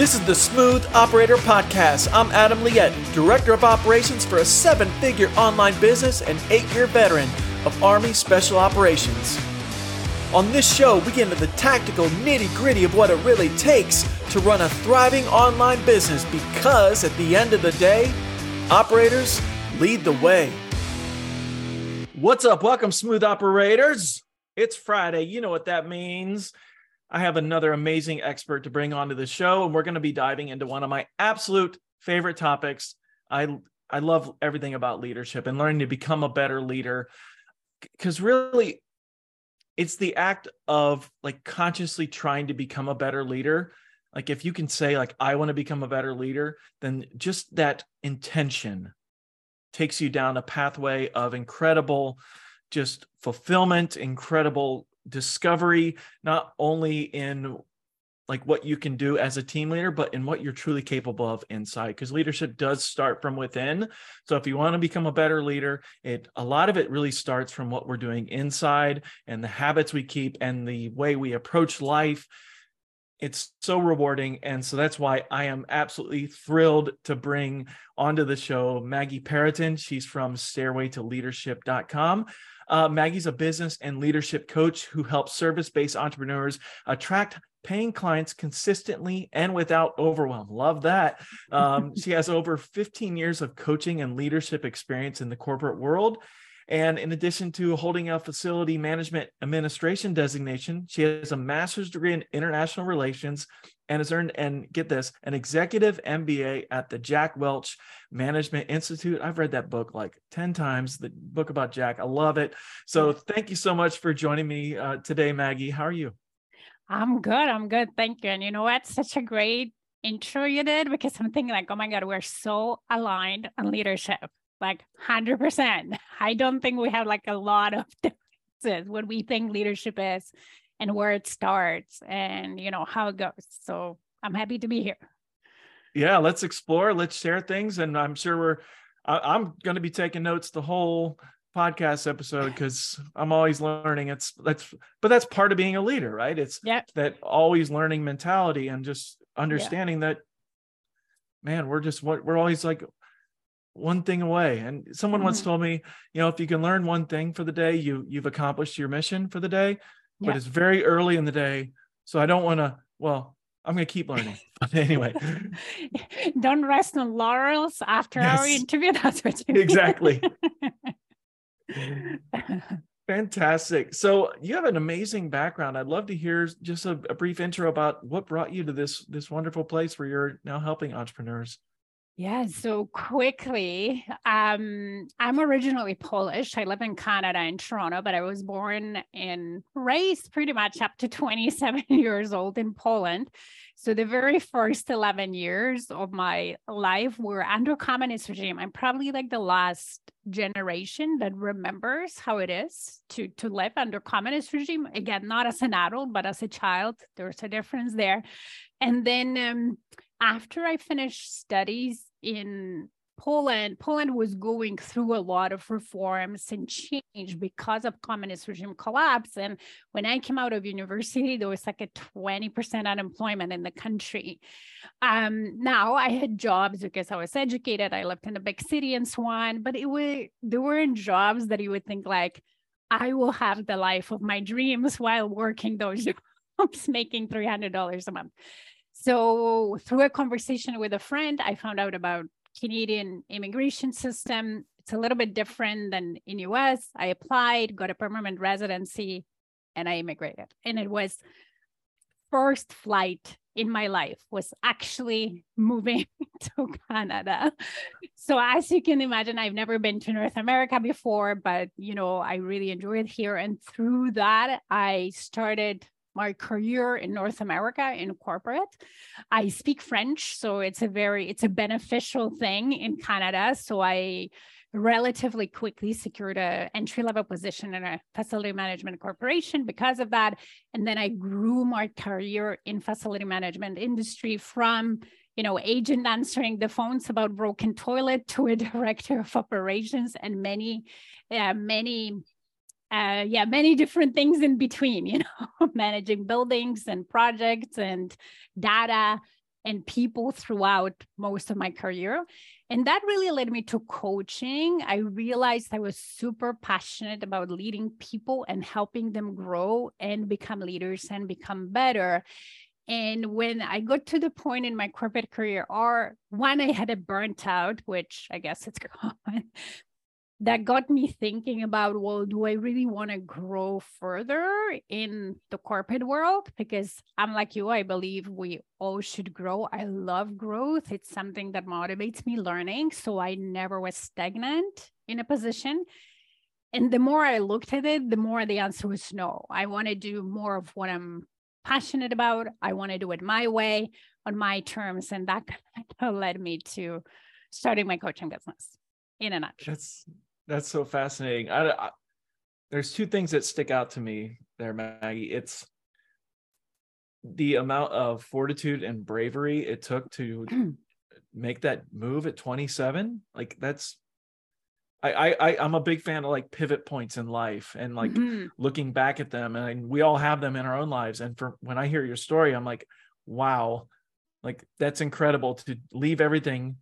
This is the Smooth Operator Podcast. I'm Adam Liette, Director of Operations for a seven figure online business and eight year veteran of Army Special Operations. On this show, we get into the tactical nitty gritty of what it really takes to run a thriving online business because at the end of the day, operators lead the way. What's up? Welcome, Smooth Operators. It's Friday. You know what that means. I have another amazing expert to bring onto the show, and we're going to be diving into one of my absolute favorite topics. I I love everything about leadership and learning to become a better leader because really it's the act of like consciously trying to become a better leader like if you can say like i want to become a better leader then just that intention takes you down a pathway of incredible just fulfillment incredible discovery not only in like what you can do as a team leader but in what you're truly capable of inside because leadership does start from within. So if you want to become a better leader it a lot of it really starts from what we're doing inside and the habits we keep and the way we approach life. It's so rewarding and so that's why i am absolutely thrilled to bring onto the show maggie Perotin. she's from stairway to leadership.com uh, Maggie's a business and leadership coach who helps service based entrepreneurs attract paying clients consistently and without overwhelm. Love that. Um, she has over 15 years of coaching and leadership experience in the corporate world. And in addition to holding a facility management administration designation, she has a master's degree in international relations and has earned, and get this, an executive MBA at the Jack Welch Management Institute. I've read that book like 10 times, the book about Jack. I love it. So thank you so much for joining me uh, today, Maggie. How are you? I'm good. I'm good. Thank you. And you know what? Such a great intro you did because I'm thinking like, oh my God, we're so aligned on leadership like 100%. I don't think we have like a lot of differences what we think leadership is and where it starts and you know how it goes. So I'm happy to be here. Yeah, let's explore, let's share things and I'm sure we're I, am going to be taking notes the whole podcast episode because I'm always learning. It's that's but that's part of being a leader, right? It's yeah. that always learning mentality and just understanding yeah. that man, we're just what we're always like one thing away and someone mm-hmm. once told me you know if you can learn one thing for the day you you've accomplished your mission for the day yeah. but it's very early in the day so i don't want to well i'm going to keep learning. But anyway. Don't rest on laurels after yes. our interview that's what you exactly. Fantastic. So you have an amazing background. I'd love to hear just a, a brief intro about what brought you to this this wonderful place where you're now helping entrepreneurs yeah, so quickly, um, I'm originally Polish. I live in Canada in Toronto, but I was born and raised pretty much up to 27 years old in Poland. So the very first 11 years of my life were under communist regime. I'm probably like the last generation that remembers how it is to, to live under communist regime. Again, not as an adult, but as a child, there's a difference there. And then um, after I finished studies in Poland, Poland was going through a lot of reforms and change because of communist regime collapse. And when I came out of university, there was like a 20% unemployment in the country. Um, now I had jobs because I was educated. I lived in a big city so on, but it was there weren't jobs that you would think like, I will have the life of my dreams while working those jobs, making $300 a month. So through a conversation with a friend, I found out about Canadian immigration system. It's a little bit different than in US. I applied, got a permanent residency, and I immigrated. And it was first flight in my life was actually moving to Canada. So as you can imagine, I've never been to North America before, but you know, I really enjoyed here. And through that, I started my career in North America in corporate. I speak French, so it's a very it's a beneficial thing in Canada. So I relatively quickly secured a entry level position in a facility management corporation because of that and then i grew my career in facility management industry from you know agent answering the phones about broken toilet to a director of operations and many uh, many uh, yeah, many different things in between, you know, managing buildings and projects and data and people throughout most of my career. And that really led me to coaching. I realized I was super passionate about leading people and helping them grow and become leaders and become better. And when I got to the point in my corporate career, or one, I had a burnt out, which I guess it's common, that got me thinking about well do i really want to grow further in the corporate world? Because i'm like you i believe we all should grow. I love growth. It's something that motivates me learning so i never was stagnant in a position. And the more i looked at it the more the answer was no. I want to do more of what i'm passionate about. I want to do it my way on my terms and that kind of led me to starting my coaching business in a nutshell. That's that's so fascinating. I, I, there's two things that stick out to me there, Maggie. It's the amount of fortitude and bravery it took to make that move at 27. Like that's I, I I'm a big fan of like pivot points in life and like mm-hmm. looking back at them and we all have them in our own lives. And for when I hear your story, I'm like, wow, like that's incredible to leave everything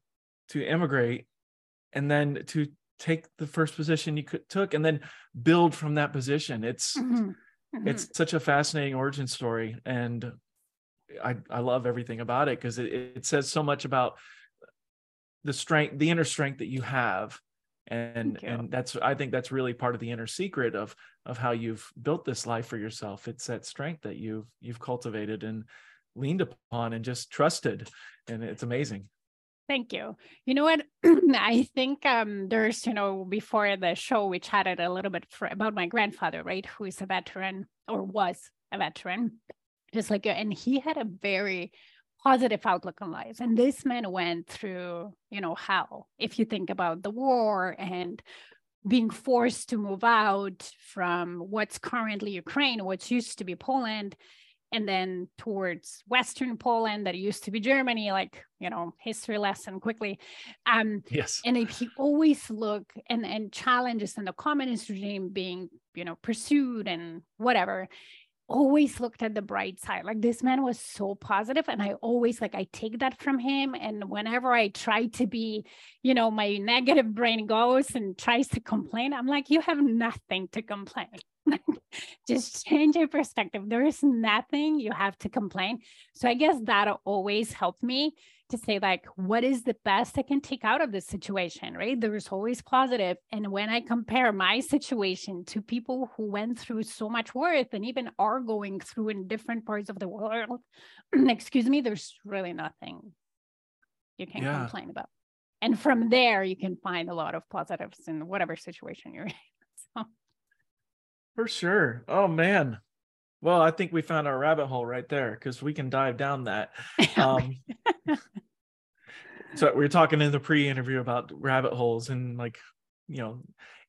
to immigrate and then to take the first position you could, took and then build from that position it's mm-hmm. Mm-hmm. it's such a fascinating origin story and i i love everything about it because it, it says so much about the strength the inner strength that you have and you. and that's i think that's really part of the inner secret of of how you've built this life for yourself it's that strength that you've you've cultivated and leaned upon and just trusted and it's amazing Thank you. You know what? I think um, there's, you know, before the show, we chatted a little bit for, about my grandfather, right? Who is a veteran or was a veteran, just like, and he had a very positive outlook on life. And this man went through, you know, hell. If you think about the war and being forced to move out from what's currently Ukraine, what's used to be Poland, and then towards western poland that used to be germany like you know history lesson quickly. Um yes. and if he always look and and challenges and the communist regime being you know pursued and whatever always looked at the bright side. Like this man was so positive and i always like i take that from him. And whenever i try to be you know my negative brain goes and tries to complain i'm like you have nothing to complain just change your perspective. There is nothing you have to complain. So I guess that always helped me to say like what is the best I can take out of this situation, right? There's always positive. And when I compare my situation to people who went through so much worse and even are going through in different parts of the world, excuse me, there's really nothing you can yeah. complain about. And from there, you can find a lot of positives in whatever situation you're in. So for sure. Oh man. Well, I think we found our rabbit hole right there because we can dive down that. Um, so we were talking in the pre-interview about rabbit holes and like, you know,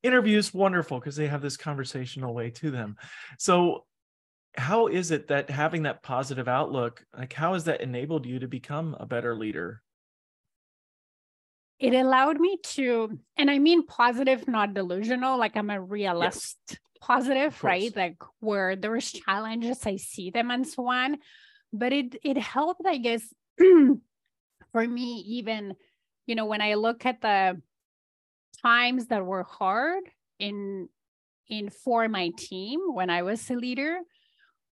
interviews wonderful because they have this conversational way to them. So how is it that having that positive outlook, like how has that enabled you to become a better leader? It allowed me to, and I mean positive, not delusional, like I'm a realist. Yes positive, right? Like where there's challenges, I see them and so on. But it it helped, I guess, for me, even, you know, when I look at the times that were hard in in for my team when I was a leader,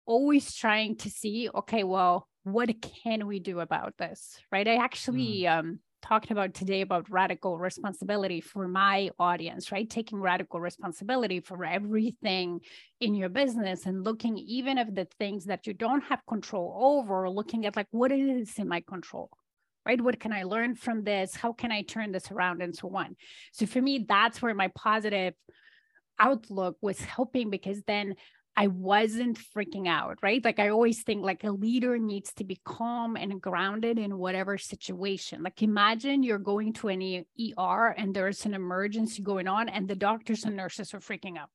always trying to see, okay, well, what can we do about this? Right. I actually mm. um talked about today about radical responsibility for my audience, right? Taking radical responsibility for everything in your business and looking even at the things that you don't have control over, looking at like what is in my control, right? What can I learn from this? How can I turn this around and so on? So for me, that's where my positive outlook was helping because then I wasn't freaking out, right? Like I always think like a leader needs to be calm and grounded in whatever situation. Like imagine you're going to an ER and there's an emergency going on and the doctors and nurses are freaking out.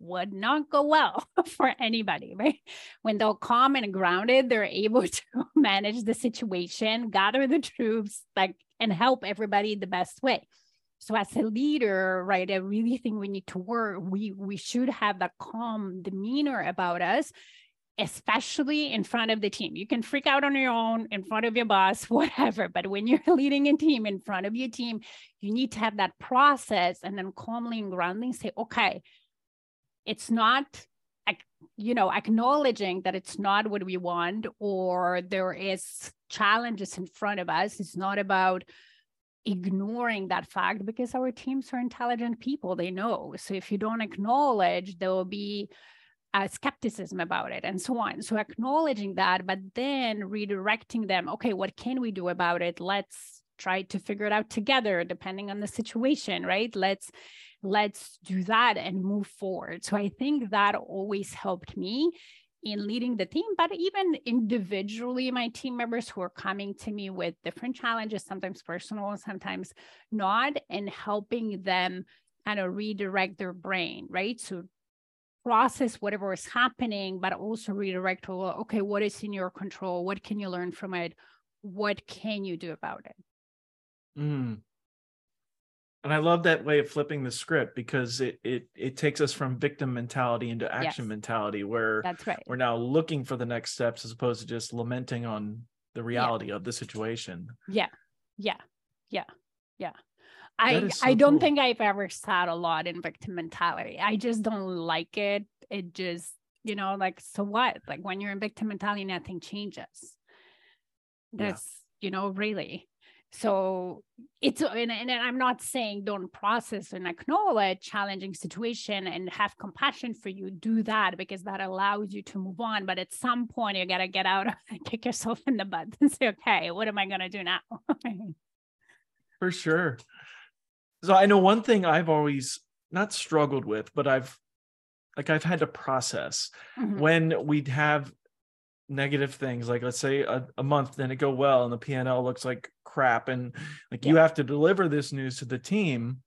Would not go well for anybody, right? When they're calm and grounded, they're able to manage the situation, gather the troops, like and help everybody the best way so as a leader right i really think we need to work we we should have that calm demeanor about us especially in front of the team. You can freak out on your own in front of your boss, whatever. But when you're leading a team in front of your team, you need to have that process and then calmly and grounding say, okay, it's not you know acknowledging that it's not what we want or there is challenges in front of us it's not about ignoring that fact because our teams are intelligent people they know so if you don't acknowledge there will be uh, skepticism about it and so on. So acknowledging that, but then redirecting them. Okay, what can we do about it? Let's try to figure it out together, depending on the situation, right? Let's let's do that and move forward. So I think that always helped me in leading the team, but even individually, my team members who are coming to me with different challenges, sometimes personal, sometimes not, and helping them kind of redirect their brain, right? So process whatever is happening, but also redirect to, okay, what is in your control? What can you learn from it? What can you do about it? Mm. And I love that way of flipping the script because it it it takes us from victim mentality into action yes. mentality where that's right. We're now looking for the next steps as opposed to just lamenting on the reality yeah. of the situation. Yeah. Yeah. Yeah. Yeah. I so I don't cool. think I've ever sat a lot in victim mentality. I just don't like it. It just, you know, like so what? Like when you're in victim mentality, nothing changes. That's, yeah. you know, really. So it's and, and I'm not saying don't process and acknowledge challenging situation and have compassion for you. Do that because that allows you to move on. But at some point you gotta get out and kick yourself in the butt and say, okay, what am I gonna do now? for sure. So I know one thing I've always not struggled with, but I've like I've had to process mm-hmm. when we'd have negative things like let's say a, a month then it go well and the pnl looks like crap and like yeah. you have to deliver this news to the team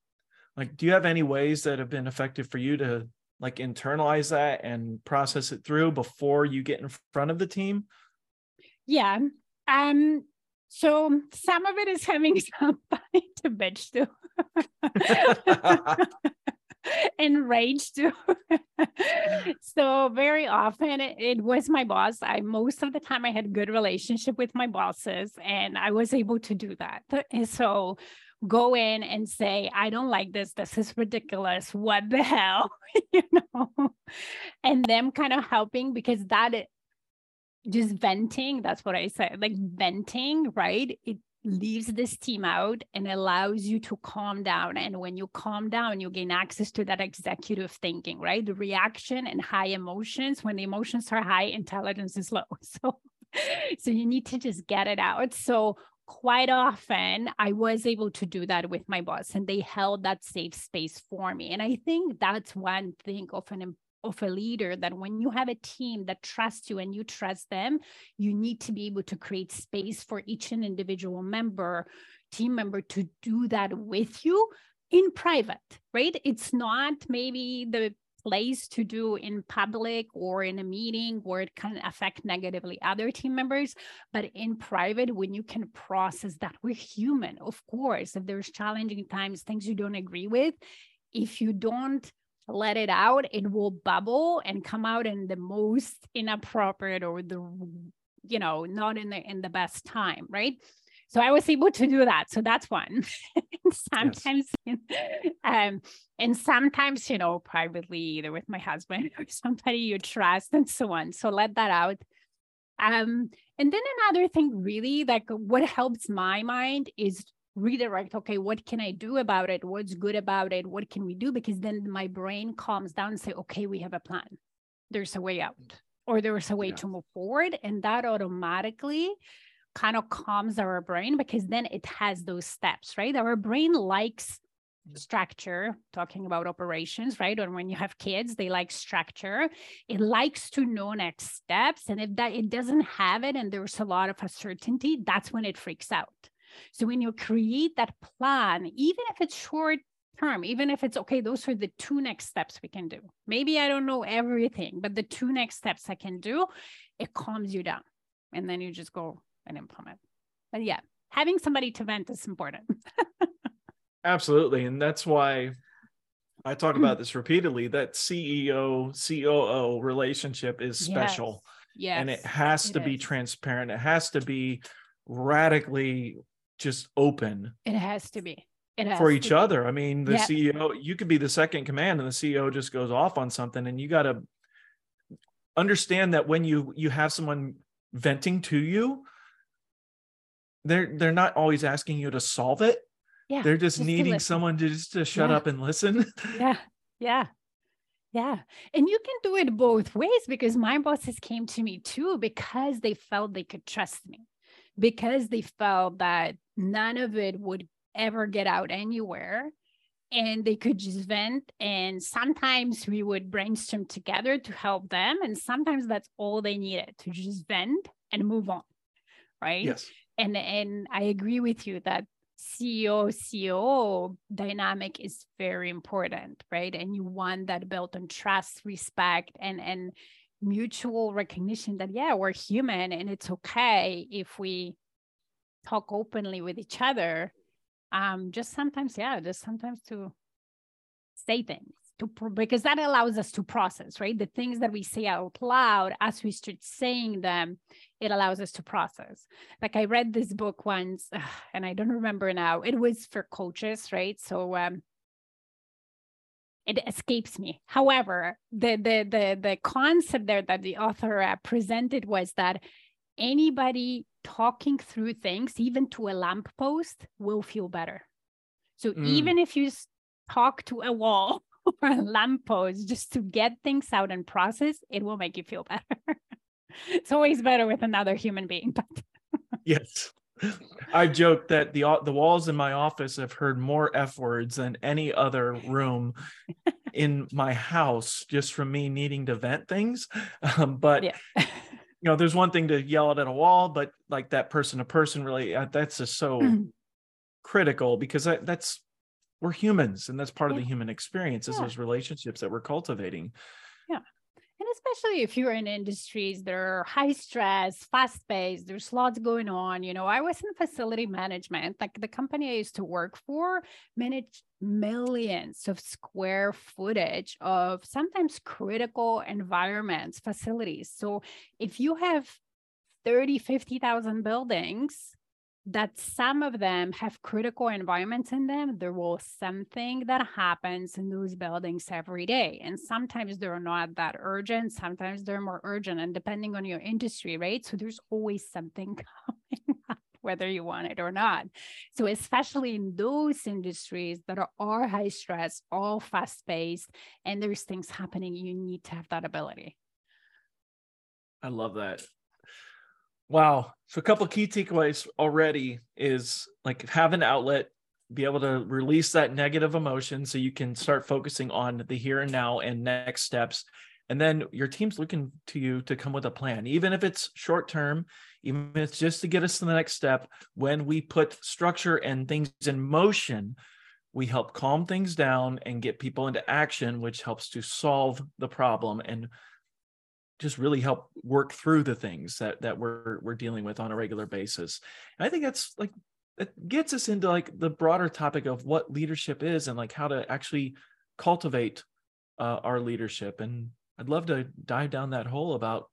like do you have any ways that have been effective for you to like internalize that and process it through before you get in front of the team yeah um so some of it is having somebody to bitch to enraged. So very often it, it, was my boss. I most of the time i had good relationship with my bosses and i was able to do that. And so go in and say i don't like this. This is ridiculous. What the hell? You know? And them kind of helping because that just venting that's what i said like venting right? It leaves the steam out and allows you to calm down. And when you calm down, you gain access to that executive thinking, right? The reaction and high emotions. When the emotions are high, intelligence is low. So, so you need to just get it out. So quite often I was able to do that with my boss and they held that safe space for me. And I think that's one thing of an of a leader that when you have a team that trusts you and you trust them, you need to be able to create space for each and individual member, team member to do that with you in private, right? It's not maybe the place to do in public or in a meeting where it can affect negatively other team members but in private when you can process that we're human of course if there's challenging times things you don't agree with if you don't let it out, it will bubble and come out in the most inappropriate or the, you know, not in the in the best time, right? So I was able to do that. So that's one. sometimes, yes. um, and sometimes, you know, privately, either with my husband or somebody you trust and so on. So let that out. Um, and then another thing, really, like what helps my mind is redirect okay what can i do about it? What's good about it? What can we do? Because then my brain calms down and say okay we have a plan. There's a way out. Mm. Or there's a way yeah. to move forward and that automatically kind of calms our brain because then it has those steps right? Our brain likes mm. structure talking about operations right? Or when you have kids they like structure. It likes to know next steps and if that it doesn't have it and there's a lot of uncertainty that's when it freaks out so when you create that plan, even if it's short term, even if it's okay, those are the two next steps we can do. Maybe I don't know everything, but the two next steps I can do, it calms you down. And then you just go and implement. But yeah, having somebody to vent is important. Absolutely. And that's why I talk about mm. this repeatedly that CEO COO relationship is special. Yes Yes. And it has it to be transparent. It has to be radically just open It has to be. It has for to each be. other. I mean, the Yeah. CEO, you could be the second command and the CEO just goes off on something and you got to understand that when you you have someone venting to you, they're they're not always asking you to solve it. Yeah. They're just, just needing listen. someone to just to shut Yeah. up and listen. yeah yeah yeah and you can do it both ways because my bosses came to me too because they felt they could trust me because they felt that none of it would ever get out anywhere and they could just vent and sometimes we would brainstorm together to help them and sometimes that's all they needed to just vent and move on right yes. and and I agree with you that E CEO dynamic is very important, right? And you want that built on trust, respect, and and mutual recognition that yeah, we're human and it's okay if we talk openly with each other. Um, just sometimes, yeah, just sometimes to say things to pro- because that allows us to process, right? The things that we say out loud as we start saying them, it allows us to process like i read this book once and i don't remember now it was for coaches right so um it escapes me however the the the, the concept there that the author uh, presented was that anybody talking through things even to a lamppost will feel better so Mm. even if you talk to a wall or a lamppost just to get things out and process it will make you feel better it's always better with another human being but Yes. I joke that the the walls in my office have heard more F words than any other room in my house just from me needing to vent things. Um, but yeah you know, there's one thing to yell it at a wall, but like that person to person really uh, that's just so Mhm. critical because that, that's we're humans and that's part of the human experience is Yeah. those relationships that we're cultivating. and especially if you're in industries that are high stress fast paced there's lots going on you know i was in facility management like the company i used to work for managed millions of square footage of sometimes critical environments facilities. So if you have 30 50000 buildings that some of them have critical environments in them there was something that happens in those buildings every day. And sometimes they're not that urgent sometimes they're more urgent and depending on your industry right? So there's always something coming up whether you want it or not. So especially in those industries that are, are high stress all fast paced and there's things happening you need to have that ability. I love that. Wow. So a couple key takeaways already is like have an outlet, be able to release that negative emotion so you can start focusing on the here and now and next steps. And then your team's looking to you to come with a plan, even if it's short term, even if it's just to get us to the next step. When we put structure and things in motion, we help calm things down and get people into action, which helps to solve the problem and just really help work through the things that that we're we're dealing with on a regular basis. And I think that's like it gets us into like the broader topic of what leadership is and like how to actually cultivate uh, our leadership. And I'd love to dive down that hole about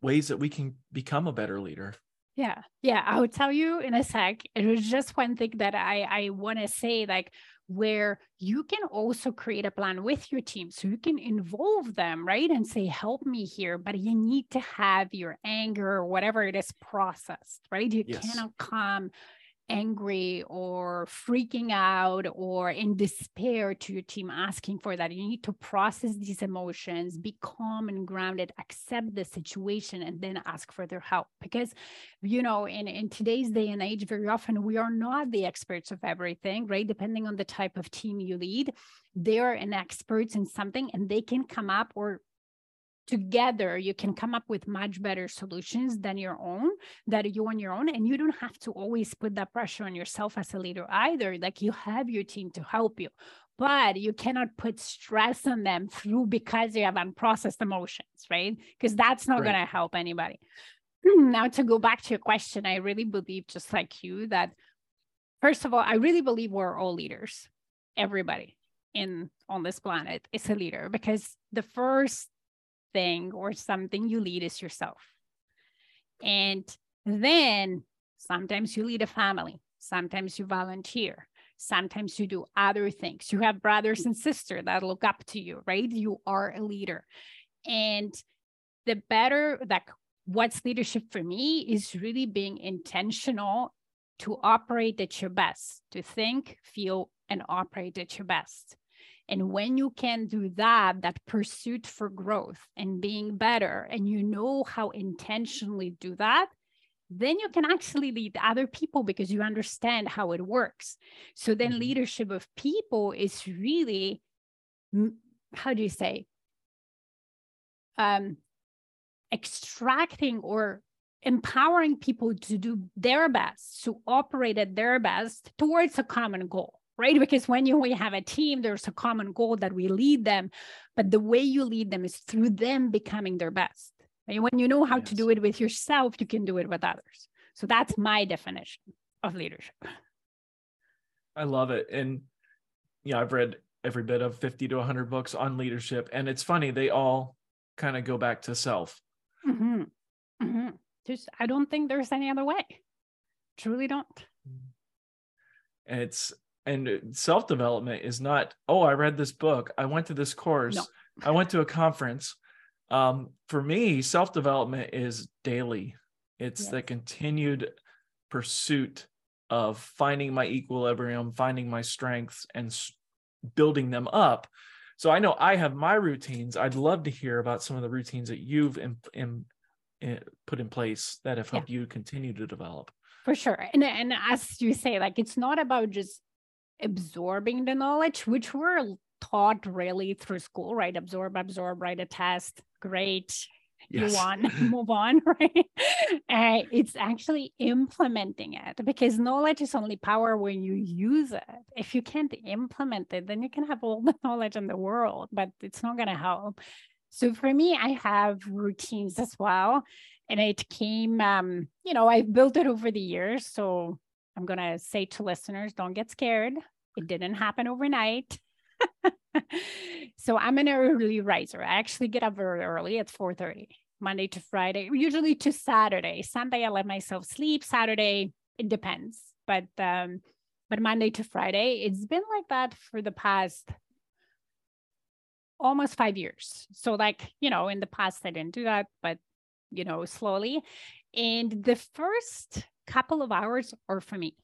ways that we can become a better leader. Yeah, yeah, I would tell you in a sec. It was just one thing that I I want to say, like where you can also create a plan with your team, so you can involve them, right, and say, "Help me here," but you need to have your anger or whatever it is processed, right? You Yes. cannot come angry or freaking out or in despair to your team asking for that. You need to process these emotions, be calm and grounded, accept the situation, and then ask for their help. Because, you know, in, in today's day and age, very often we are not the experts of everything, right? Depending on the type of team you lead, they're an experts in something and they can come up or together you can come up with much better solutions than your own that you on your own and you don't have to always put that pressure on yourself as a leader either like you have your team to help you but you cannot put stress on them through because you have unprocessed emotions right? Because that's not Right. going to help anybody. Now to go back to your question i really believe just like you that first of all i really believe we're all leaders. Everybody in on this planet is a leader because the first thing or something you lead is yourself. And then sometimes you lead a family, sometimes you volunteer, sometimes you do other things. You have brothers and sisters that look up to you, right? You are a leader. And the better that what's leadership for me is really being intentional to operate at your best, to think, feel, and operate at your best. And when you can do that, that pursuit for growth and being better, and you know how intentionally do that, then you can actually lead other people because you understand how it works. So then mm-hmm. leadership of people is really, how do you say, um, extracting or empowering people to do their best, to operate at their best towards a common goal right? Because when you we have a team, there's a common goal that we lead them, but the way you lead them is through them becoming their best. And when you know how yes. to do it with yourself, you can do it with others. So that's my definition of leadership. I love it. And yeah, I've read every bit of 50 to 100 books on leadership. And it's funny, they all kind of go back to self. Mm-hmm. Mm-hmm. Just, I don't think there's any other way. Truly don't. And it's, and self development is not oh i read this book. I went to this course. No. i went to a conference. Um, for me self development is daily. It's yes. the continued pursuit of finding my equilibrium finding my strengths and building them up. So i know i have my routines. I'd love to hear about some of the routines that you've in, in, in, put in place that have helped yeah. you continue to develop. For sure. And, and as you say like it's not about just absorbing the knowledge, which we're taught really through school, right? Absorb, absorb, write a test, great. Yes. You want to move on, right? Uh, it's actually implementing it because knowledge is only power when you use it. If you can't implement it, then you can have all the knowledge in the world, but it's not going to help. So for me, I have routines as well. And it came, um, you know, I've built it over the years. So I'm going to say to listeners, don't get scared. It didn't happen overnight. so I'm an early riser. I actually get up very early at 4:30, Monday to Friday, usually to Saturday. Sunday I let myself sleep. Saturday it depends, but um, but Monday to Friday it's been like that for the past almost five years. So like you know, in the past I didn't do that, but you know, slowly. And the first couple of hours are for me.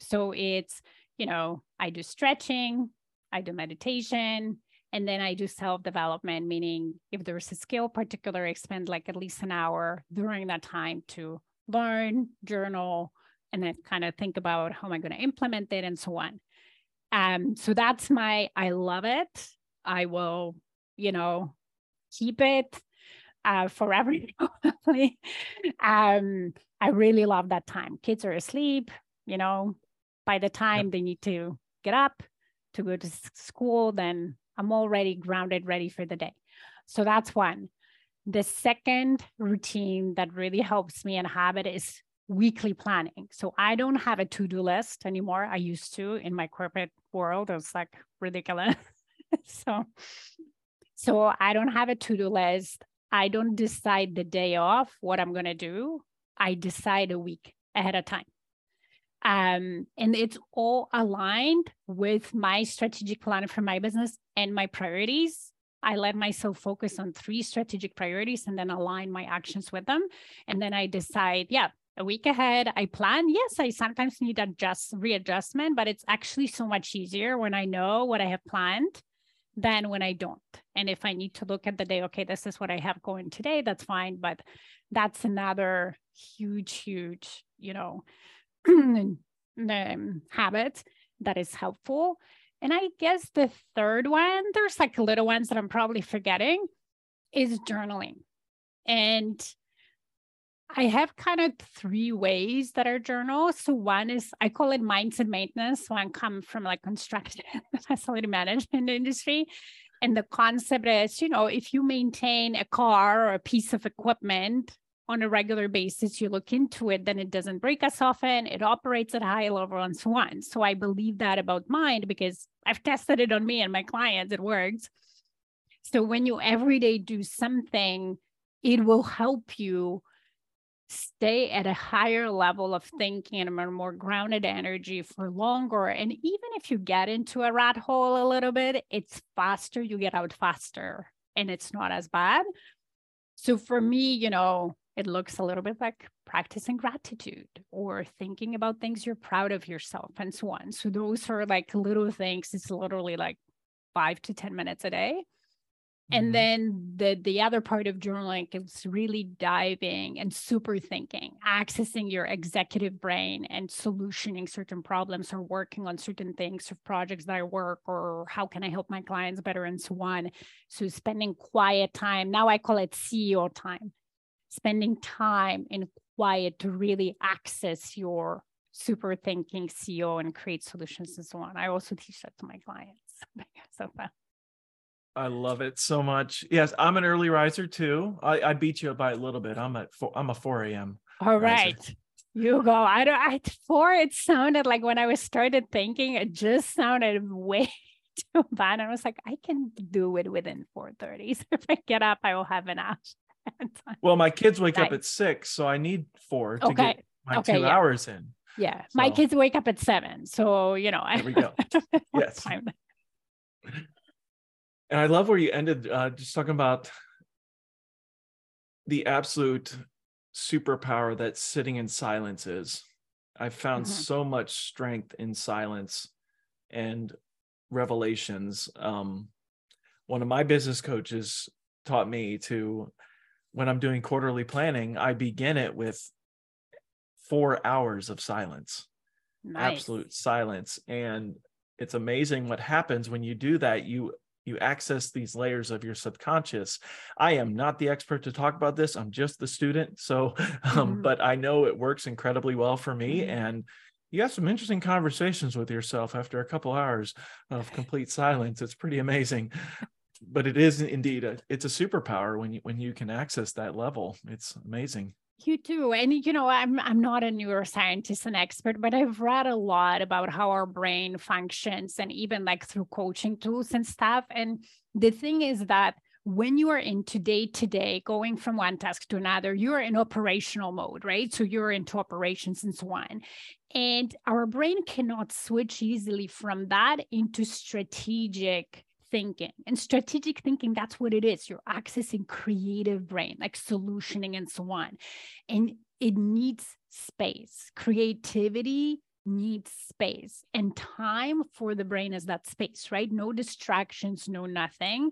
So it's you know, I do stretching, I do meditation, and then I do self development, meaning if there's a skill particular, I spend like at least an hour during that time to learn, journal, and then kind of think about how am I going to implement it and so on. Um, so that's my, I love it. I will, you know, keep it uh, forever. um, I really love that time. Kids are asleep, you know, by the time yep. they need to get up to go to school, then I'm already grounded, ready for the day. So that's one. The second routine that really helps me and habit is weekly planning. So I don't have a to-do list anymore. I used to in my corporate world. It was like ridiculous. so so I don't have a to-do list. I don't decide the day off what I'm going to do. I decide a week ahead of time. Um, and it's all aligned with my strategic plan for my business and my priorities. I let myself focus on three strategic priorities and then align my actions with them. And then I decide, yeah, a week ahead, I plan. Yes, I sometimes need adjust readjustment, but it's actually so much easier when I know what I have planned than when I don't. And if I need to look at the day, okay, this is what I have going today, that's fine. But that's another huge, huge, you know, habit that is helpful. And I guess the third one, there's like little ones that I'm probably forgetting, is journaling. And I have kind of three ways that are journal. So one is I call it mindset maintenance. So I come from like construction facility management industry. And the concept is, you know, if you maintain a car or a piece of equipment on a regular basis, you look into it, then it doesn't break as often, it operates at high level and so on. So I believe that about mind because I've tested it on me and my clients, it works. So when you every day do something, it will help you stay at a higher level of thinking and a more grounded energy for longer. And even if you get into a rat hole a little bit, it's faster, you get out faster and it's not as bad. So for me, you know, it looks a little bit like practicing gratitude or thinking about things you're proud of yourself and so on. So those are like little things. It's literally like five to 10 minutes a day. And mm-hmm. then the the other part of journaling is really diving and super thinking, accessing your executive brain and solutioning certain problems or working on certain things or projects that I work or how can I help my clients better and so on. So spending quiet time. Now I call it CEO time. Spending time in quiet to really access your super thinking CEO and create solutions and so on. I also teach that to my clients. so fun. I love it so much. Yes, I'm an early riser too. I, I beat you by a little bit. I'm at four, I'm a 4 a.m. All right. Riser. You go. I don't I four, it sounded like when I was started thinking, it just sounded way too bad. I was like, I can do it within 4:30. So if I get up, I will have an hour. well, my kids wake nice. up at six, so I need four to okay. get my okay, two yeah. hours in. Yeah. So. My kids wake up at seven. So you know, there we go. yes and I love where you ended uh, just talking about the absolute superpower that sitting in silence is. I've found mm-hmm. so much strength in silence and revelations. Um, one of my business coaches taught me to, when I'm doing quarterly planning, I begin it with four hours of silence, nice. absolute silence. And it's amazing what happens when you do that. You you access these layers of your subconscious i am not the expert to talk about this i'm just the student so um, mm-hmm. but i know it works incredibly well for me mm-hmm. and you have some interesting conversations with yourself after a couple hours of complete silence it's pretty amazing but it is indeed a, it's a superpower when you when you can access that level it's amazing you too. And you know, I'm I'm not a neuroscientist and expert, but I've read a lot about how our brain functions and even like through coaching tools and stuff. And the thing is that when you are into day to day, going from one task to another, you're in operational mode, right? So you're into operations and so on. And our brain cannot switch easily from that into strategic thinking and strategic thinking that's what it is. You're accessing creative brain like solutioning and so on. And it needs space. Creativity needs space and time for the brain is that space right? No distractions no nothing.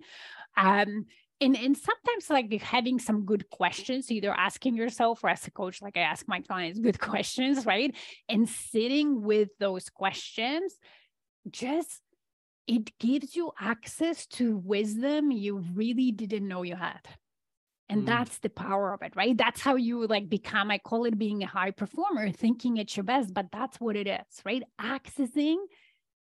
Um and, and sometimes like having some good questions either asking yourself or as a coach like i ask my clients good questions right? And sitting with those questions just it gives you access to wisdom you really didn't know you had. And mm. that's the power of it right? That's how you like become i call it being a high performer thinking it's your best but that's what it is right? Accessing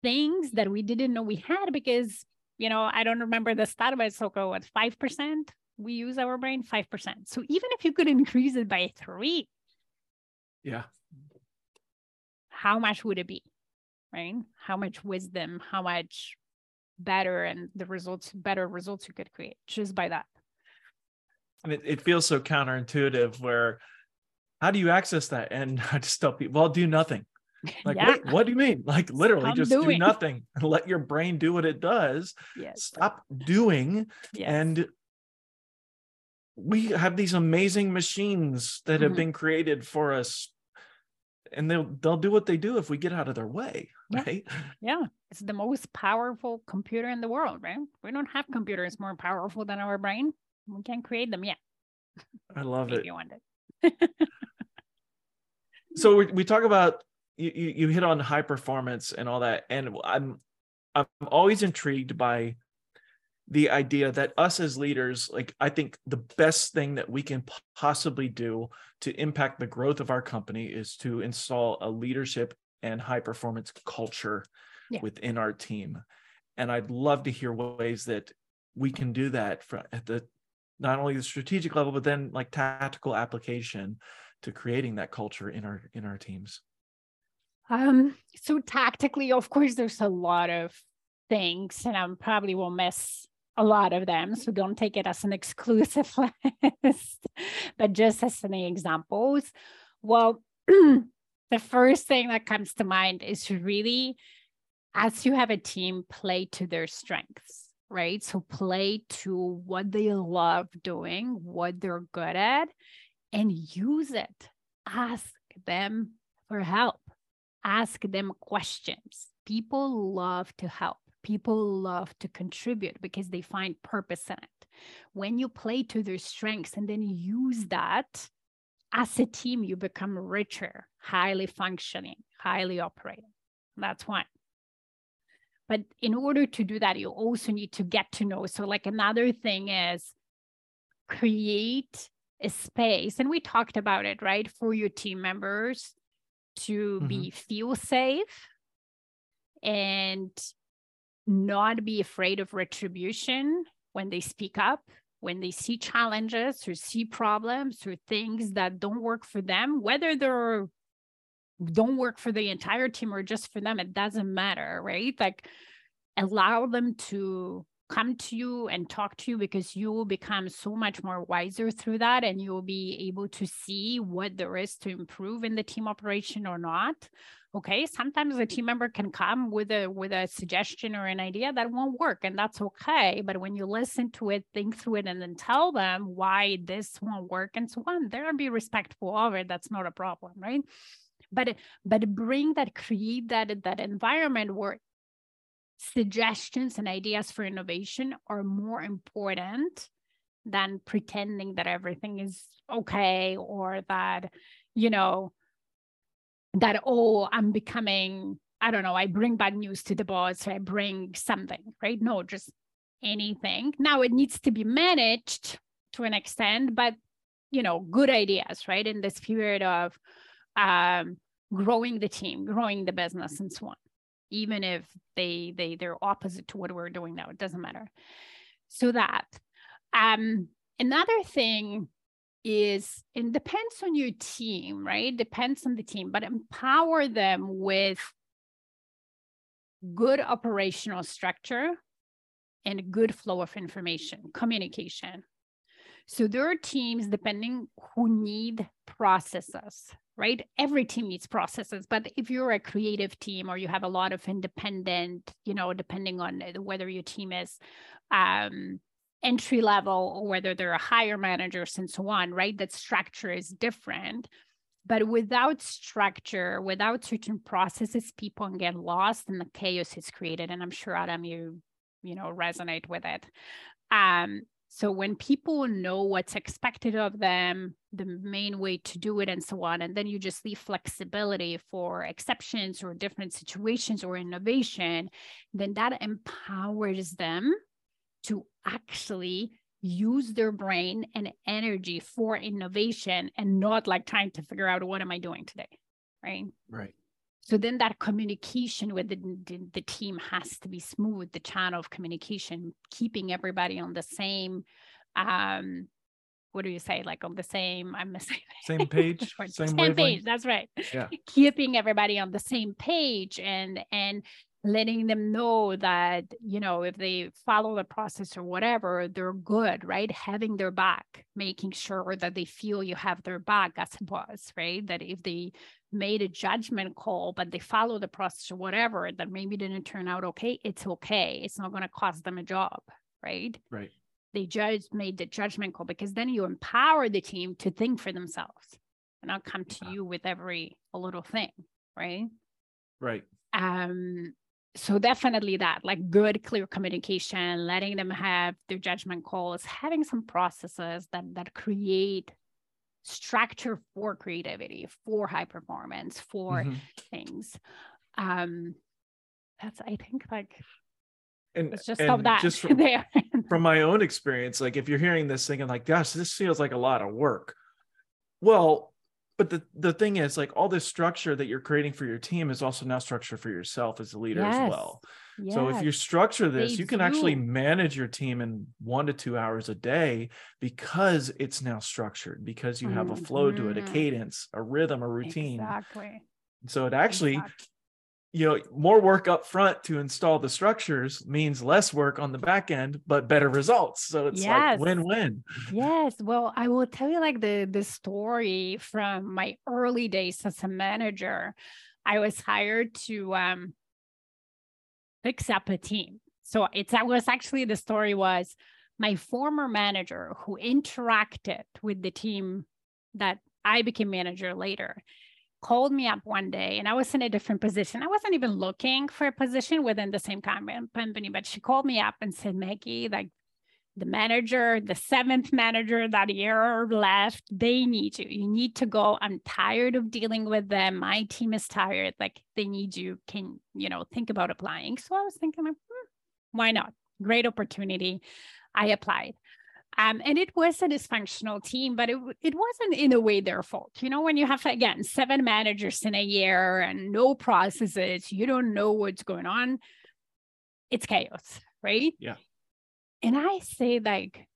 things that we didn't know we had because you know i don't remember the stat but it's like what 5% we use our brain 5% so even if you could increase it by three yeah. how much would it be right? How much wisdom, how much better and the results, better results you could create just by that. And it, it feels so counterintuitive where how do you access that? And I just tell people, well, do nothing. Like, yeah. wait, what do you mean? Like literally just doing. do nothing and let your brain do what it does. Yes. Stop doing. Yes. And we have these amazing machines that mm-hmm. have been created for us and they'll they'll do what they do if we get out of their way right? Yeah. It's the most powerful computer in the world right? We don't have computers more powerful than our brain. We can't create them yet. I love it. So we, we talk about you, you you hit on high performance and all that and i'm i'm always intrigued by the idea that us as leaders like i think the best thing that we can possibly do to impact the growth of our company is to install a leadership and high performance culture yeah. within our team and i'd love to hear ways that we can do that for, at the not only the strategic level but then like tactical application to creating that culture in our in our teams um so tactically of course there's a lot of things and i probably will miss a lot of them. So don't take it as an exclusive list, but just as any examples. Well, the first thing that comes to mind is really, as you have a team, play to their strengths, right? So play to what they love doing, what they're good at, and use it. Ask them for help, ask them questions. People love to help people love to contribute because they find purpose in it. When you play to their strengths and then use that as a team, you become richer, highly functioning, highly operating. That's one. But in order to do that, you also need to get to know. So, like another thing is create a space, and we talked about it, right, for your team members to mm-hmm. be feel safe and not be afraid of retribution when they speak up, when they see challenges or see problems or things that don't work for them, whether they're don't work for the entire team or just for them, it doesn't matter, right? Like allow them to come to you and talk to you because you will become so much more wiser through that and you will be able to see what there is to improve in the team operation or not. Okay sometimes a team member can come with a with a suggestion or an idea that won't work and that's okay but when you listen to it think through it and then tell them why this won't work and so on there be respectful of it. That's not a problem right? But but bring that create that that environment where suggestions and ideas for innovation are more important than pretending that everything is okay or that you know that oh i'm becoming i don't know i bring bad news to the boss or i bring something right? No just anything. Now it needs to be managed to an extent but you know good ideas right? In this period of um, growing the team growing the business and so on even if they they they're opposite to what we're doing now it doesn't matter so that um another thing is it depends on your team, right? Depends on the team, but empower them with good operational structure and good flow of information, communication. So there are teams depending who need processes, right? Every team needs processes, but if you're a creative team or you have a lot of independent, you know, depending on whether your team is um, entry level or whether they're a higher managers and so on, right? That structure is different. But without structure, without certain processes, people can get lost and the chaos is created. And I'm sure Adam, you, you know, resonate with it. Um, so when people know what's expected of them, the main way to do it, and so on, and then you just leave flexibility for exceptions or different situations or innovation, then that empowers them to actually use their brain and energy for innovation and not like trying to figure out what am I doing today. Right. Right. So then that communication with the, the, team has to be smooth, the channel of communication, keeping everybody on the same um what do you say like on the same i'm same same page? Same, same page that's right. Yeah. Keeping everybody on the same page and and letting them know that you know if they follow the process or whatever they're good right? Having their back making sure that they feel you have their back as it was right? That if they made a judgment call but they follow the process or whatever that maybe didn't turn out okay it's okay. It's not going to cost them a job right? Right. They just made the judgment call because then you empower the team to think for themselves and not come to you with every little thing right? Right. Um so definitely that like good clear communication letting them have their judgment calls having some processes that that create structure for creativity for high performance for mm-hmm. things. Um that's i think like and it's just and that just from, there. from my own experience like if you're hearing this thinking like gosh this feels like a lot of work. Well but the the thing is like all this structure that you're creating for your team is also now structure for yourself as a leader yes. as well yes. so if you structure this they you can do. actually manage your team in one to two hours a day because it's now structured because you have mm-hmm. a flow to it a mm-hmm. cadence a rhythm a routine exactly so it actually exactly. You know more work up front to install the structures means less work on the back end but better results. So it's yes. like win-win. Yes. Well i will tell you like the the story from my early days as a manager i was hired to um fix up a team. So it's that was actually the story was my former manager who interacted with the team that i became manager later called me up one day and I was in a different position. I wasn't even looking for a position within the same company, but she called me up and said, Maggie, like the manager, the seventh manager that year left, they need you. You need to go. I'm tired of dealing with them. My team is tired. Like they need you. Can, you know, think about applying. So I was thinking, hmm, why not? Great opportunity. I applied. Um, and it was a dysfunctional team, but it, it wasn't in a way their fault. You know, when you have, again, seven managers in a year and no processes, you don't know what's going on, it's chaos, right? Yeah. And I say, like,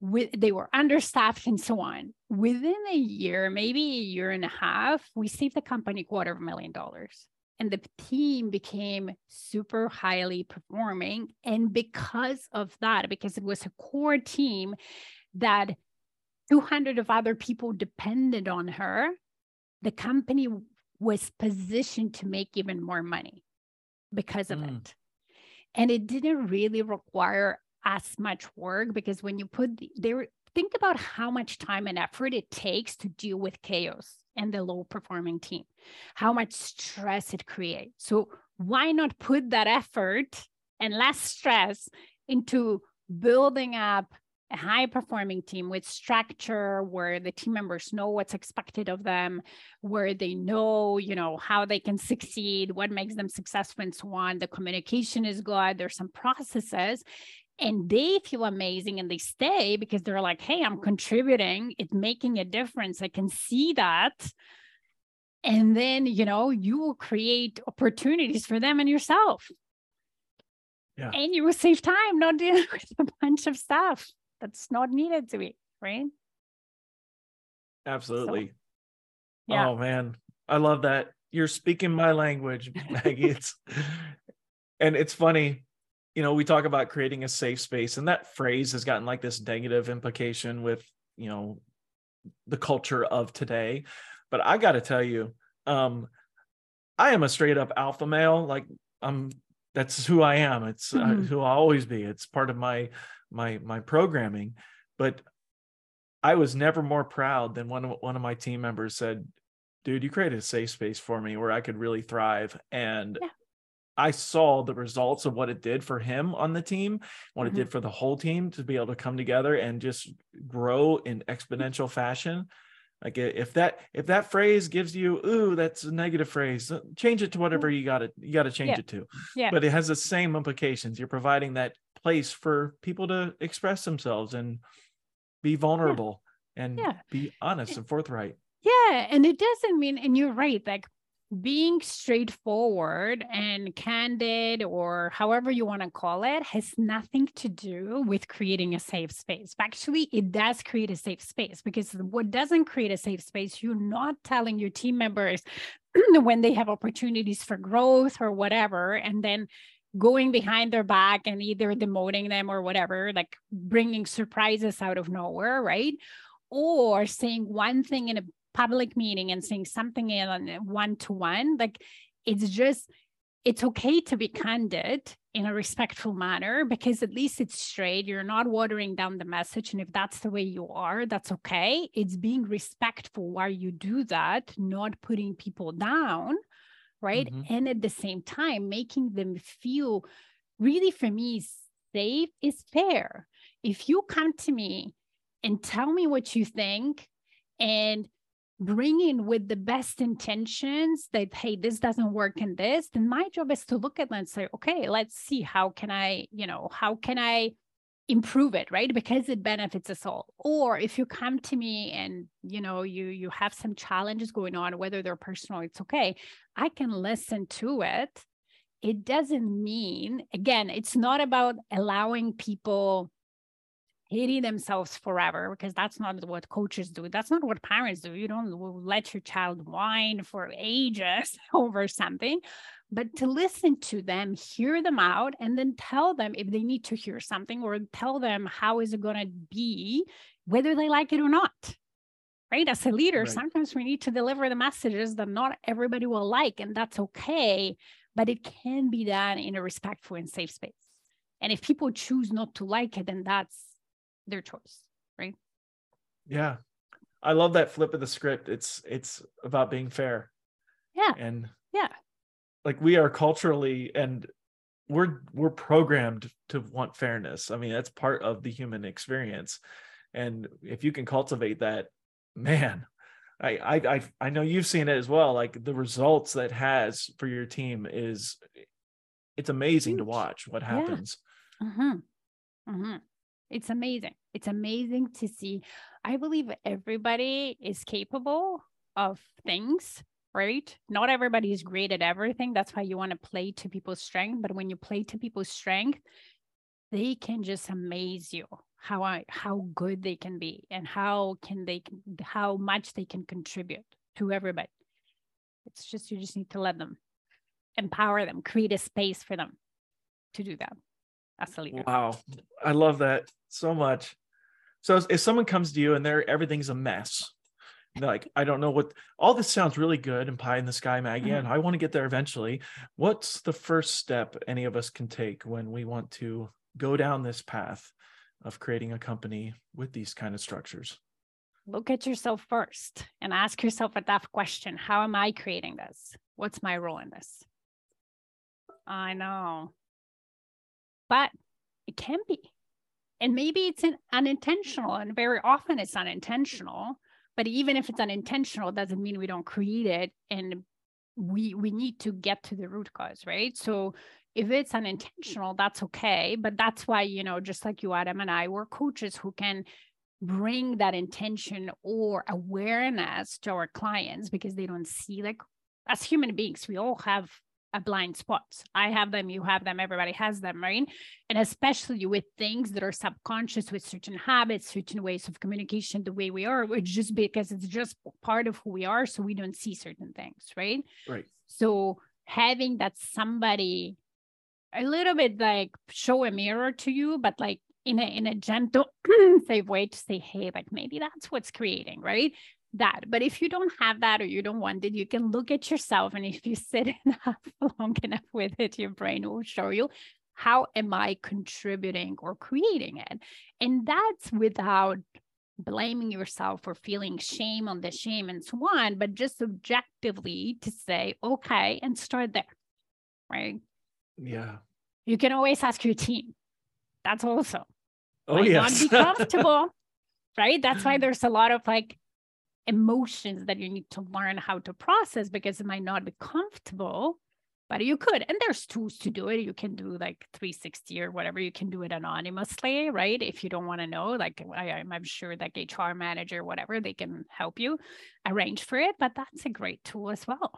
with, they were understaffed and so on. Within a year, maybe a year and a half, we saved the company quarter of a million dollars and the team became super highly performing. And because of that, because it was a core team that 200 of other people depended on her, the company was positioned to make even more money because of mm. it. And it didn't really require as much work because when you put the, they were think about how much time and effort it takes to deal with chaos and the low performing team, how much stress it creates. So, why not put that effort and less stress into building up a high performing team with structure where the team members know what's expected of them where they know you know how they can succeed what makes them successful and so on. The communication is good. There's some processes and they feel amazing and they stay because they're like hey i'm contributing. It's making a difference. I can see that. And then you know you will create opportunities for them and yourself. Yeah. and you will save time not dealing with a bunch of stuff that's not needed to be right? Absolutely. So, yeah. oh man. I love that. You're speaking my language maggie. It's and it's funny you know, we talk about creating a safe space, and that phrase has gotten like this negative implication with, you know, the culture of today. But I got to tell you, um, I am a straight up alpha male. Like I'm, that's who I am. It's uh, mm-hmm. uh, who I'll always be. It's part of my my my programming. But I was never more proud than one of one of my team members said, "Dude, you created a safe space for me where I could really thrive." And yeah. I saw the results of what it did for him on the team, what mm-hmm. it did for the whole team to be able to come together and just grow in exponential fashion. Like if that if that phrase gives you ooh that's a negative phrase, uh, change it to whatever you got to you got to change yeah. it to. Yeah. But it has the same implications. You're providing that place for people to express themselves and be vulnerable yeah. and yeah. be honest and forthright. Yeah, and it doesn't mean and you're right like being straightforward and candid or however you want to call it has nothing to do with creating a safe space. Actually it does create a safe space because what doesn't create a safe space you're not telling your team members when they have opportunities for growth or whatever and then going behind their back and either demoting them or whatever like bringing surprises out of nowhere right? Or saying one thing in a public meeting and saying something in one to one like it's just it's okay to be candid in a respectful manner because at least it's straight. You're not watering down the message. And if that's the way you are that's okay. It's being respectful while you do that not putting people down right? Mm-hmm. and at the same time making them feel really for me safe is fair. If you come to me and tell me what you think and bring in with the best intentions that hey this doesn't work in this then my job is to look at and say okay let's see how can i you know how can i improve it right? Because it benefits us all. Or if you come to me and you know you you have some challenges going on whether they're personal it's okay. I can listen to it. It doesn't mean again it's not about allowing people hating themselves forever because that's not what coaches do. That's not what parents do. You don't let your child whine for ages over something, but to listen to them, hear them out, and then tell them if they need to hear something or tell them how is it going to be, whether they like it or not. Right. As a leader, right. sometimes we need to deliver the messages that not everybody will like, and that's okay, but it can be done in a respectful and safe space. And if people choose not to like it, then that's their choice, right? Yeah. I love that flip of the script. It's it's about being fair. Yeah. And yeah. Like we are culturally and we're we're programmed to want fairness. I mean, that's part of the human experience. And if you can cultivate that, man, I I I, I know you've seen it as well. Like the results that has for your team is it's amazing to watch what happens. Yeah. Mm-hmm. Mm-hmm. It's amazing. It's amazing to see. I believe everybody is capable of things, right? Not everybody is great at everything. That's why you want to play to people's strength. But when you play to people's strength, they can just amaze you how I how good they can be and how can they how much they can contribute to everybody. It's just you just need to let them empower them, create a space for them to do that as a leader. Wow. I love that so much. So if someone comes to you and they're everything's a mess, like I don't know what all this sounds really good and pie in the sky, Maggie, mm-hmm. and I want to get there eventually. What's the first step any of us can take when we want to go down this path of creating a company with these kind of structures? Look at yourself first and ask yourself a tough question. How am I creating this? What's my role in this? I know but it can be. And maybe it's an unintentional, and very often it's unintentional. But even if it's unintentional, doesn't mean we don't create it. And we we need to get to the root cause, right? So if it's unintentional, that's okay. But that's why, you know, just like you, Adam, and I, we're coaches who can bring that intention or awareness to our clients because they don't see like as human beings, we all have a blind spot. I have them, you have them, everybody has them, right? And especially with things that are subconscious, with certain habits, certain ways of communication, the way we are, it's just because it's just part of who we are. So we don't see certain things, right? Right. So having that somebody a little bit like show a mirror to you, but like in a in a gentle, safe way to say, hey, like maybe that's what's creating, right? That. But if you don't have that or you don't want it, you can look at yourself. And if you sit enough long enough with it, your brain will show you how am I contributing or creating it? And that's without blaming yourself or feeling shame on the shame and so on, but just objectively to say, okay, and start there. Right. Yeah. You can always ask your team. That's also. Oh, yeah. Not be comfortable. right. That's why there's a lot of like emotions that you need to learn how to process because it might not be comfortable but you could. And there's tools to do it. You can do like 360 or whatever. You can do it anonymously right? If you don't want to know like I, i'm sure that hr manager whatever they can help you arrange for it but that's a great tool as well.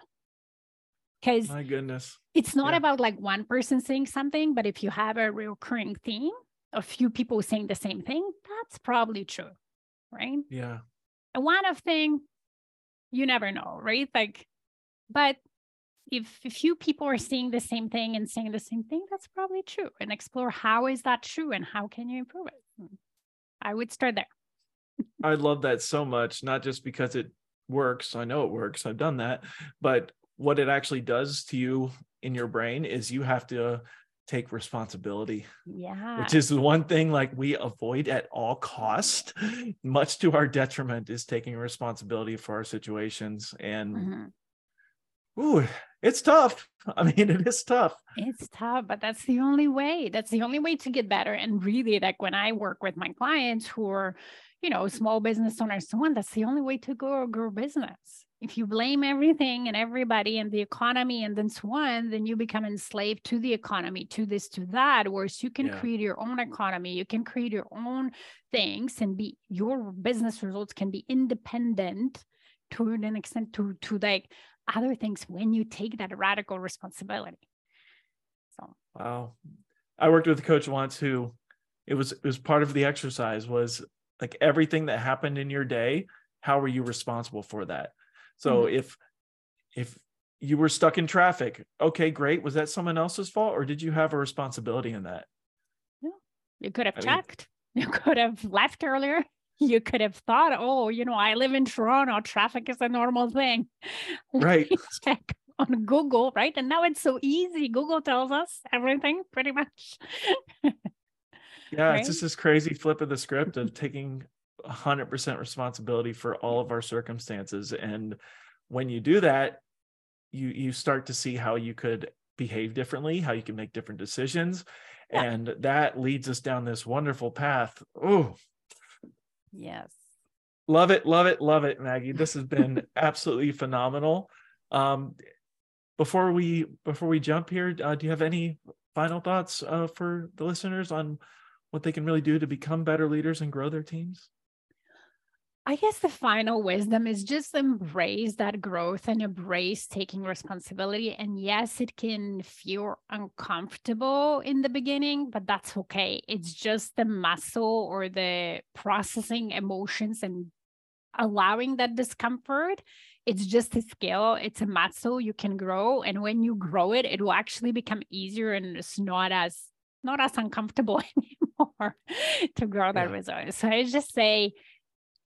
Because my goodness. it's not yeah. about like one person saying something but if you have a recurring theme a few people saying the same thing that's probably true right? Yeah a one-off thing, you never know, right? Like, but if a few people are seeing the same thing and saying the same thing, that's probably true. And explore how is that true and how can you improve it? Hmm. I would start there. I love that so much, not just because it works. I know it works. I've done that, but what it actually does to you in your brain is you have to take responsibility. Yeah. Which is the one thing like we avoid at all cost, much to our detriment, is taking responsibility for our situations. And mm-hmm. ooh, it's tough. I mean, it is tough. It's tough, but that's the only way. That's the only way to get better. And really, like when I work with my clients who are, you know, small business owners, so on, that's the only way to grow, grow business if you blame everything and everybody and the economy and then so on, then you become enslaved to the economy, to this, to that. Whereas you can yeah. create your own economy, you can create your own things and be your business results can be independent to an extent to to like other things when you take that radical responsibility. So wow. I worked with a coach once who it was it was part of the exercise was like everything that happened in your day how were you responsible for that? So mm-hmm. if if you were stuck in traffic okay great. Was that someone else's fault or did you have a responsibility in that? Yeah. You could have I checked. Mean, you could have left earlier. You could have thought oh you know i live in toronto. Traffic is a normal thing. Right. check on google right? And now it's so easy. Google tells us everything pretty much yeah right? it's just this crazy flip of the script of taking 100% responsibility for all of our circumstances and when you do that you you start to see how you could behave differently how you can make different decisions yeah. and that leads us down this wonderful path. Oh yes. Love it love it love it maggie. This has been absolutely phenomenal. Um before we before we jump here uh, do you have any final thoughts uh, for the listeners on what they can really do to become better leaders and grow their teams? I guess the final wisdom is just embrace that growth and embrace taking responsibility. And yes, it can feel uncomfortable in the beginning, but that's okay. It's just the muscle or the processing emotions and allowing that discomfort. It's just a skill, it's a muscle you can grow. And when you grow it, it will actually become easier and it's not as not as uncomfortable anymore to grow that yeah. resilience. So I just say,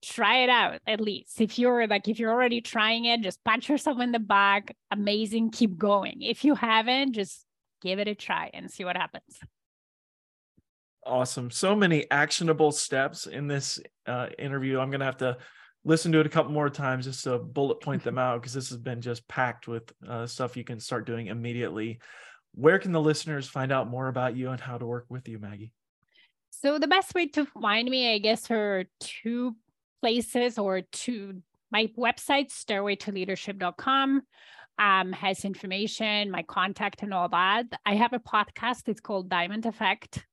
try it out at least. If you're like, if you're already trying it, just pat yourself in the back. Amazing. Keep going. If you haven't, just give it a try and see what happens. Awesome. So many actionable steps in this uh, interview. I'm going to have to listen to it a couple more times just to bullet point them out because this has been just packed with uh, stuff you can start doing immediately where can the listeners find out more about you and how to work with you, Maggie? So the best way to find me, I guess, are two places or two my website, stairwaytoleadership.com, um, has information, my contact and all that. I have a podcast, it's called Diamond Effect.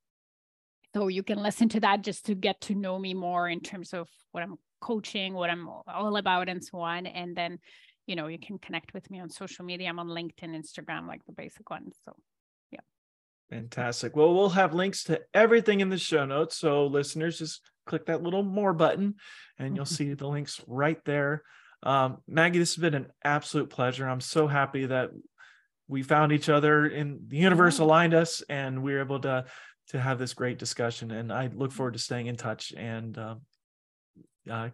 So you can listen to that just to get to know me more in terms of what I'm coaching, what I'm all about, and so on. And then you know, you can connect with me on social media. I'm on LinkedIn, Instagram, like the basic ones. So. Fantastic. Well, we'll have links to everything in the show notes. So, listeners, just click that little more button and you'll see the links right there. Um, Maggie, this has been an absolute pleasure. I'm so happy that we found each other and the universe aligned us and we were able to to have this great discussion and i look forward to staying in touch and uh, uh,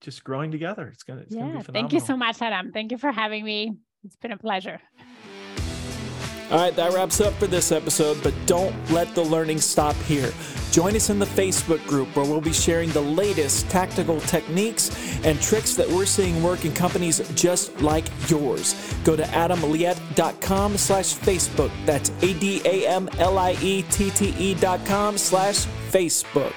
just growing together. It's gonna, it's yeah, gonna be phenomenal. Thank you so much, Adam. Thank you for having me. It's been a pleasure. All right, that wraps up for this episode, but don't let the learning stop here. Join us in the Facebook group where we'll be sharing the latest tactical techniques and tricks that we're seeing work in companies just like yours. Go to adamliette.com slash Facebook. That's A-D-A-M-L-I-E-T-T-E dot com slash Facebook.